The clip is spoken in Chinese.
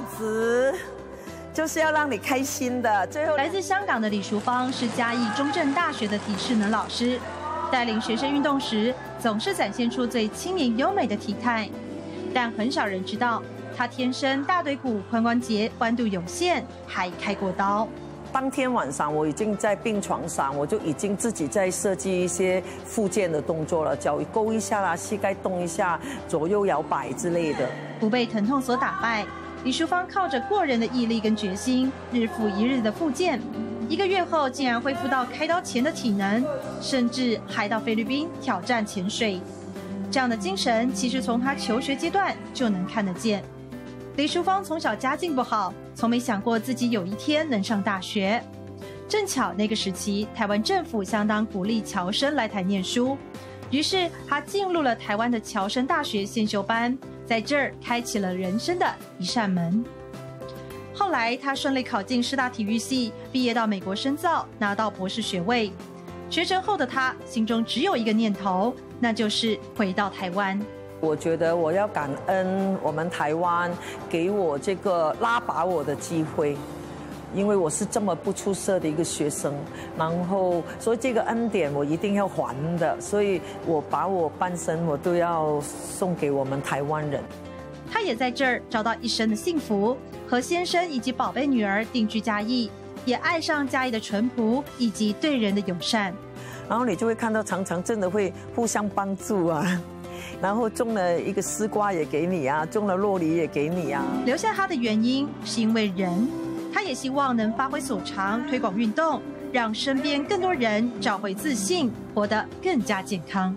子就是要让你开心的。最后，来自香港的李淑芳是嘉义中正大学的体适能老师，带领学生运动时总是展现出最轻盈优美的体态，但很少人知道，她天生大腿骨髋关节弯度有限，还开过刀。当天晚上我已经在病床上，我就已经自己在设计一些复健的动作了，脚勾一下啦，膝盖动一下，左右摇摆之类的。不被疼痛所打败，李淑芳靠着过人的毅力跟决心，日复一日的复健，一个月后竟然恢复到开刀前的体能，甚至还到菲律宾挑战潜水。这样的精神，其实从她求学阶段就能看得见。李淑芳从小家境不好，从没想过自己有一天能上大学。正巧那个时期，台湾政府相当鼓励侨生来台念书，于是她进入了台湾的侨生大学先修班，在这儿开启了人生的一扇门。后来他顺利考进师大体育系，毕业到美国深造，拿到博士学位。学成后的他心中只有一个念头，那就是回到台湾。我觉得我要感恩我们台湾给我这个拉拔我的机会，因为我是这么不出色的一个学生，然后所以这个恩典我一定要还的，所以我把我半生我都要送给我们台湾人。他也在这儿找到一生的幸福，和先生以及宝贝女儿定居嘉义，也爱上嘉义的淳朴以及对人的友善。然后你就会看到常常真的会互相帮助啊。然后种了一个丝瓜也给你啊，种了洛梨也给你啊。留下他的原因是因为人，他也希望能发挥所长，推广运动，让身边更多人找回自信，活得更加健康。